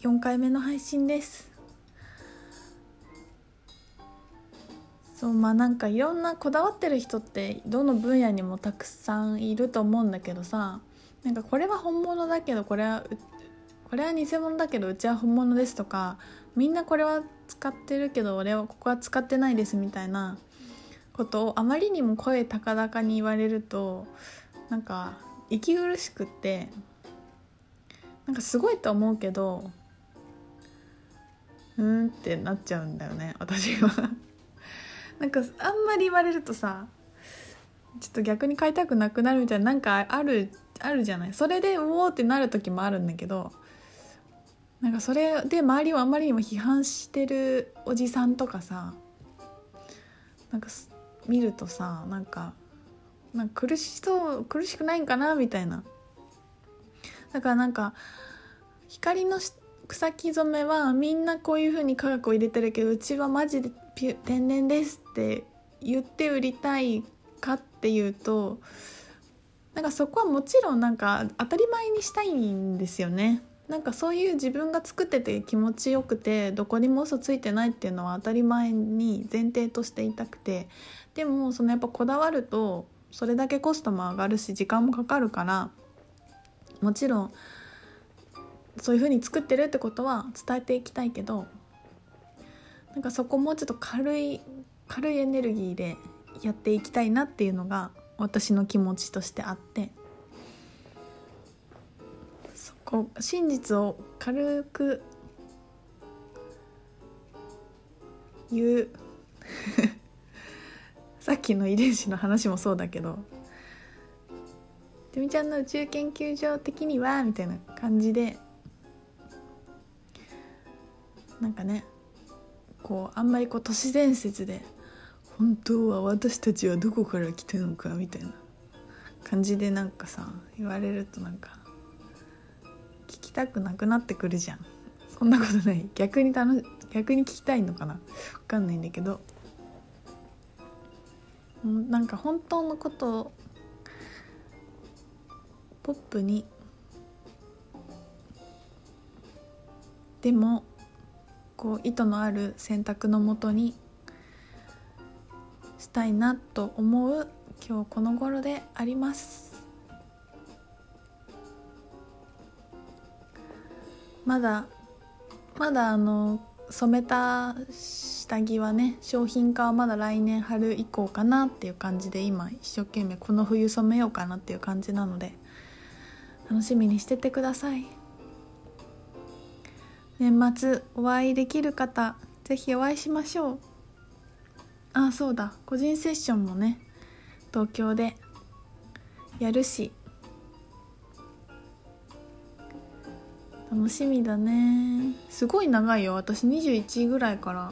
4回目の配信です。そうまあなんかいろんなこだわってる人ってどの分野にもたくさんいると思うんだけどさなんかこれは本物だけどこれはこれは偽物だけどうちは本物ですとかみんなこれは使ってるけど俺はここは使ってないですみたいなことをあまりにも声高々に言われるとなんか息苦しくってなんかすごいと思うけどうーんってなっちゃうんだよね私は。なんかあんまり言われるとさちょっと逆に買いたくなくなるみたいななんかあるあるじゃない。それでうおーってなる時もあるんだけどなんかそれで周りをあまりにも批判してるおじさんとかさなんか見るとさなんかなんか苦しそう苦しくないんかなみたいな。だからなんか光の草木染めはみんなこういう風に科学を入れてるけどうちはマジで天然ですって言って売りたいかっていうとなんかそこはもちろんなんか当たり前にしたいんですよね。なんかそういう自分が作ってて気持ちよくてどこにも嘘ついてないっていうのは当たり前に前提としていたくてでもそのやっぱこだわるとそれだけコストも上がるし時間もかかるからもちろんそういう風に作ってるってことは伝えていきたいけどなんかそこもうちょっと軽い軽いエネルギーでやっていきたいなっていうのが私の気持ちとしてあってそこ真実を軽く言う。さっきの遺伝子の話もそうだけど「てみちゃんの宇宙研究所的には」みたいな感じでなんかねこうあんまりこう都市伝説で「本当は私たちはどこから来たのか」みたいな感じでなんかさ言われるとなんか聞きたくなくなってくるじゃん。そんなことない。逆に楽逆に聞きたいのかな。分かんないんだけど。なんか本当のことをポップに。でもこう意図のある選択のもとにしたいなと思う今日この頃であります。まだまだあの染めた下着はね商品化はまだ来年春以降かなっていう感じで今一生懸命この冬染めようかなっていう感じなので楽しみにしててください。年末お会いできる方是非お会いしましょう。あそうだ。個人セッションもね東京でやるし。楽しみだね。すごい長いよ。私21ぐらいから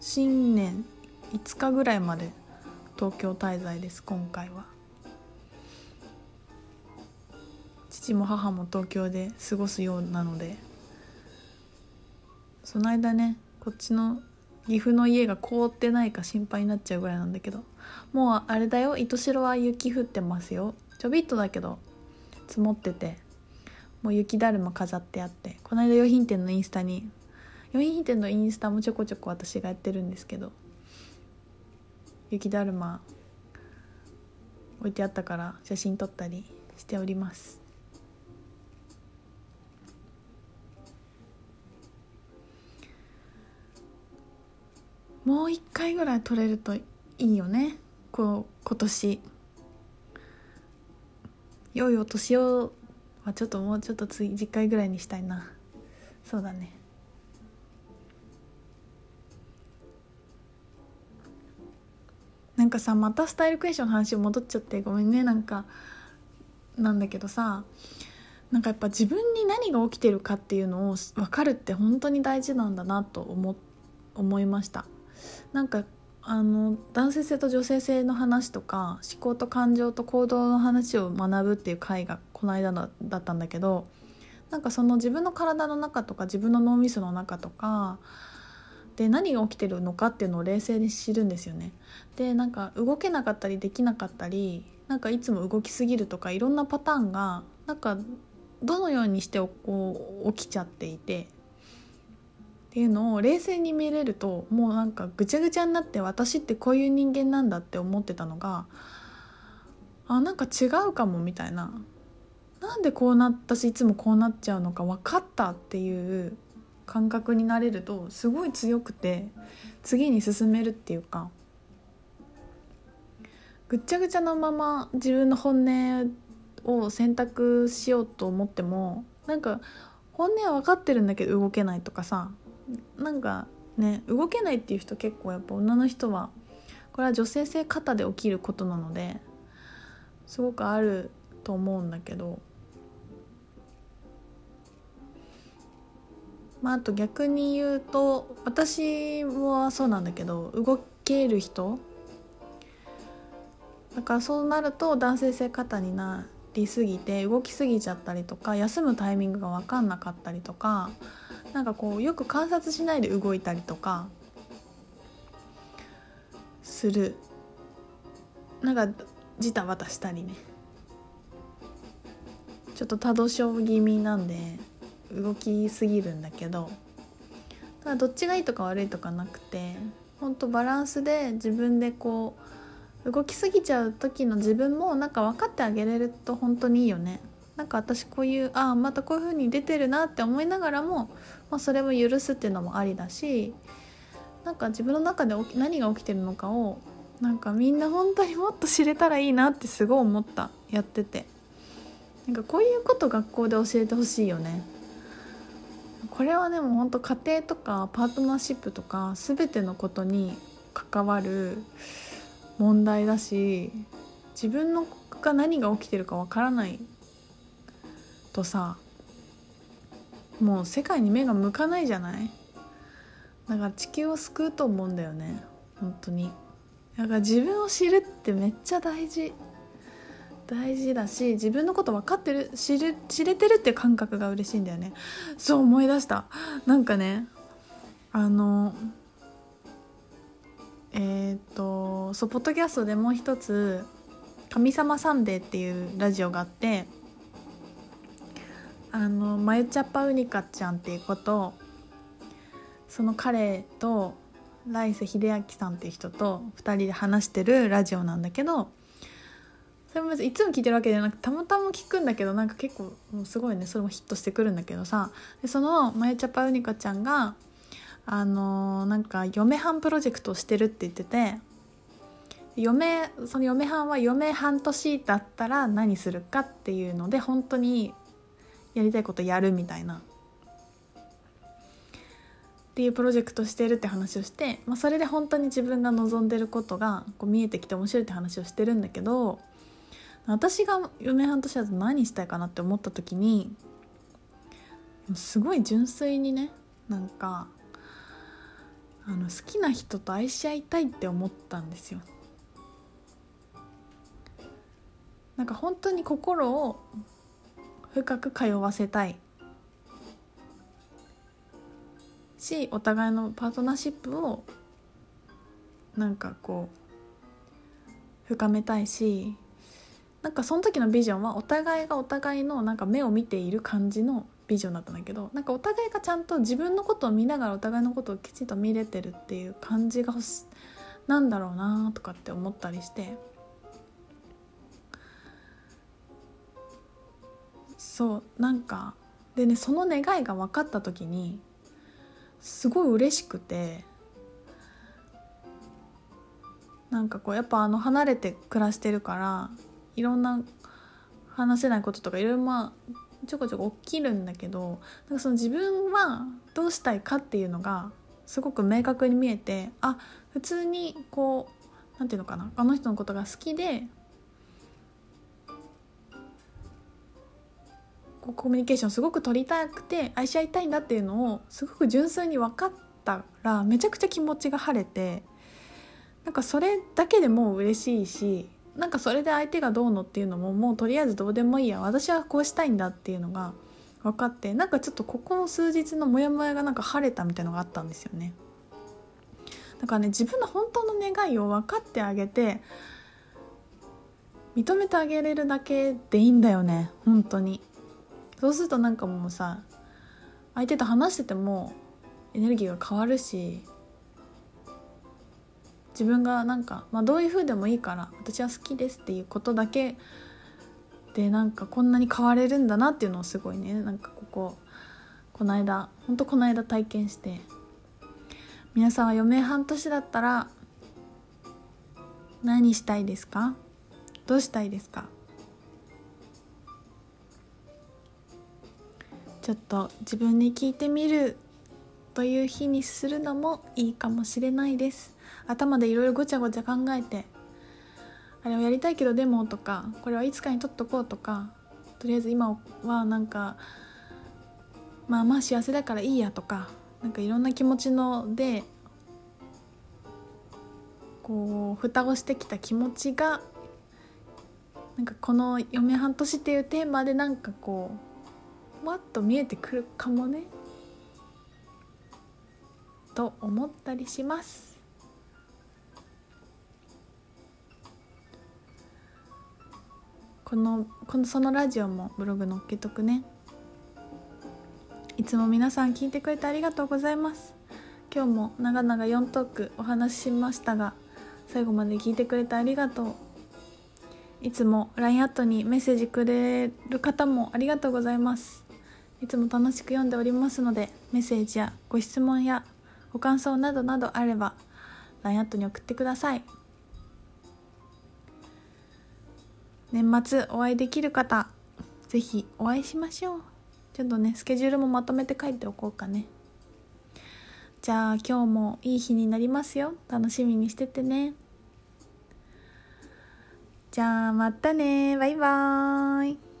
新年5日ぐらいまで東京滞在です今回は。父も母も東京で過ごすようなので。その間ねこっちの岐阜の家が凍ってないか心配になっちゃうぐらいなんだけどもうあれだよ糸代は雪降ってますよ。ちょびっとだけど積もっててもう雪だるま飾ってあってこの間用品店のインスタに用品店のインスタもちょこちょこ私がやってるんですけど雪だるま置いてあったから写真撮ったりしております。もう一回ぐらい撮れるといいよね。こう今年。良いお年を。はちょっともうちょっと次10回ぐらいにしたいな。そうだね。なんかさまたスタイルクエスチョンの話戻っちゃって。ごめんね。なんかなんだけどさ。なんかやっぱ自分に何が起きてるかっていうのを分かるって本当に大事なんだなと思思いました。なんかあの男性性と女性性の話とか思考と感情と行動の話を学ぶっていう回がこの間のだったんだけどなんかその自分の体の中とか自分の脳みその中とかで何が起きてるのかっていうのを冷静に知るんですよね。でなんか動けなかったりできなかったりなんかいつも動きすぎるとかいろんなパターンがなんかどのようにしてこう起きちゃっていてっていうのを冷静に見れるともうなんかぐちゃぐちゃになって私ってこういう人間なんだって思ってたのがあなんか違うかもみたいな。なんでこうな私いつもこうなっちゃうのか分かったっていう感覚になれるとすごい強くて次に進めるっていうかぐちゃぐちゃなまま自分の本音を選択しようと思ってもなんか本音は分かってるんだけど動けないとかさなんかね動けないっていう人結構やっぱ女の人はこれは女性性肩で起きることなのですごくあると思うんだけどまああと逆に言うと私はそうなんだけど動ける人だからそうなると男性性肩になりすぎて動きすぎちゃったりとか休むタイミングが分かんなかったりとかなんかこうよく観察しないで動いたりとかする。なんかジタバタしたりね。ちょっと多動症気味なんで動きすぎるんだけどだからどっちがいいとか悪いとかなくてほんとバランスで自分でこう動きすぎちゃう時の自分もなんか分かってあげれると本当にいいよね。なんか私こういうああまたこういう風に出てるなって思いながらも、まあ、それも許すっていうのもありだしなんか自分の中で何が起きてるのかをなんかみんな本当にもっと知れたらいいなってすごい思ったやってて。なんかこういうこと学校で教えてほしいよね。これはでも本当家庭とかパートナーシップとか全てのことに関わる問題だし自分のが何が起きてるかわからないとさもう世界に目が向かないじゃない？だから地球を救うと思うんだよね。本当に。だから自分を知るってめっちゃ大事。大事だし自分のこと分かってる知る知れてるっていう感覚が嬉しいんだよね。そう思い出した。なんかねあのえっ、とそうポッドキャストでもう一つ「神様サンデー」っていうラジオがあってあのマユチャパウニカちゃんっていうことその彼と来世秀明さんっていう人と2人で話してるラジオなんだけどそれもいつも聞いてるわけじゃなくたまたま聞くんだけどなんか結構もうすごいねそれもヒットしてくるんだけどさでそのマユチャパウニカちゃんがあの、なんか嫁はんプロジェクトをしてるって言ってて嫁その嫁はんは嫁半年だったら何するかっていうので本当にやりたいことやるみたいなっていうプロジェクトしてるって話をして、まあ、それで本当に自分が望んでることがこう見えてきて面白いって話をしてるんだけど私が嫁半年だと何したいかなって思った時にすごい純粋にねなんかあの好きな人と愛し合いたいって思ったんですよ。なんか本当に心を深く通わせたい。しお互いのパートナーシップをなんかこう深めたいしなんかその時のビジョンはお互いがお互いのなんか目を見ている感じのビジョンだったんだけどなんかお互いがちゃんと自分のことを見ながらお互いのことをきちんと見れてるっていう感じがなんだろうなとかって思ったりしてそうなんかでねその願いが分かった時にすごい嬉しくてなんかこうやっぱあの離れて暮らしてるからいろんな話せないこととかいろいろまあちょこちょこ起きるんだけどなんかその自分はどうしたいかっていうのがすごく明確に見えてあ普通にこう何て言うのかなあの人のことが好きでコミュニケーションすごく取りたくて愛し合いたいんだっていうのをすごく純粋に分かったらめちゃくちゃ気持ちが晴れてなんかそれだけでもう嬉しいしなんかそれで相手がどうのっていうのももうとりあえずどうでもいいや私はこうしたいんだっていうのが分かってなんかちょっとここの数日のモヤモヤがなんか晴れたみたいのがあったんですよね。だからね自分の本当の願いを分かってあげて認めてあげれるだけでいいんだよね本当に。そうするとなんかもうさ相手と話しててもエネルギーが変わるし自分がなんか、まあ、どういう風でもいいから私は好きですっていうことだけでなんかこんなに変われるんだなっていうのをすごいねなんかこここの間ほんとこの間体験して皆さんは余命半年だったら何したいですか？どうしたいですか？ちょっと自分に聞いてみるという日にするのもいいかもしれないです。頭でいろいろごちゃごちゃ考えてあれをやりたいけどでもとかこれはいつかに取っとこうとかとりあえず今はなんかまあまあ幸せだからいいやとかなんかいろんな気持ちのでこう蓋をしてきた気持ちがなんかこの「嫁半年」っていうテーマでなんかこうわっと見えてくるかもね。と思ったりします。このこのそのラジオもブログ載っけとくね。いつも皆さん聞いてくれてありがとうございます。今日も長々4トークお話ししましたが最後まで聞いてくれてありがとう。いつも LINE アットにメッセージくれる方もありがとうございます。いつも楽しく読んでおりますのでメッセージやご質問やご感想などなどあれば LINE アットに送ってください。年末お会いできる方ぜひお会いしましょう。ちょっとねスケジュールもまとめて書いておこうかね。じゃあ今日もいい日になりますよ。楽しみにしててね。じゃあまたね。バイバーイ。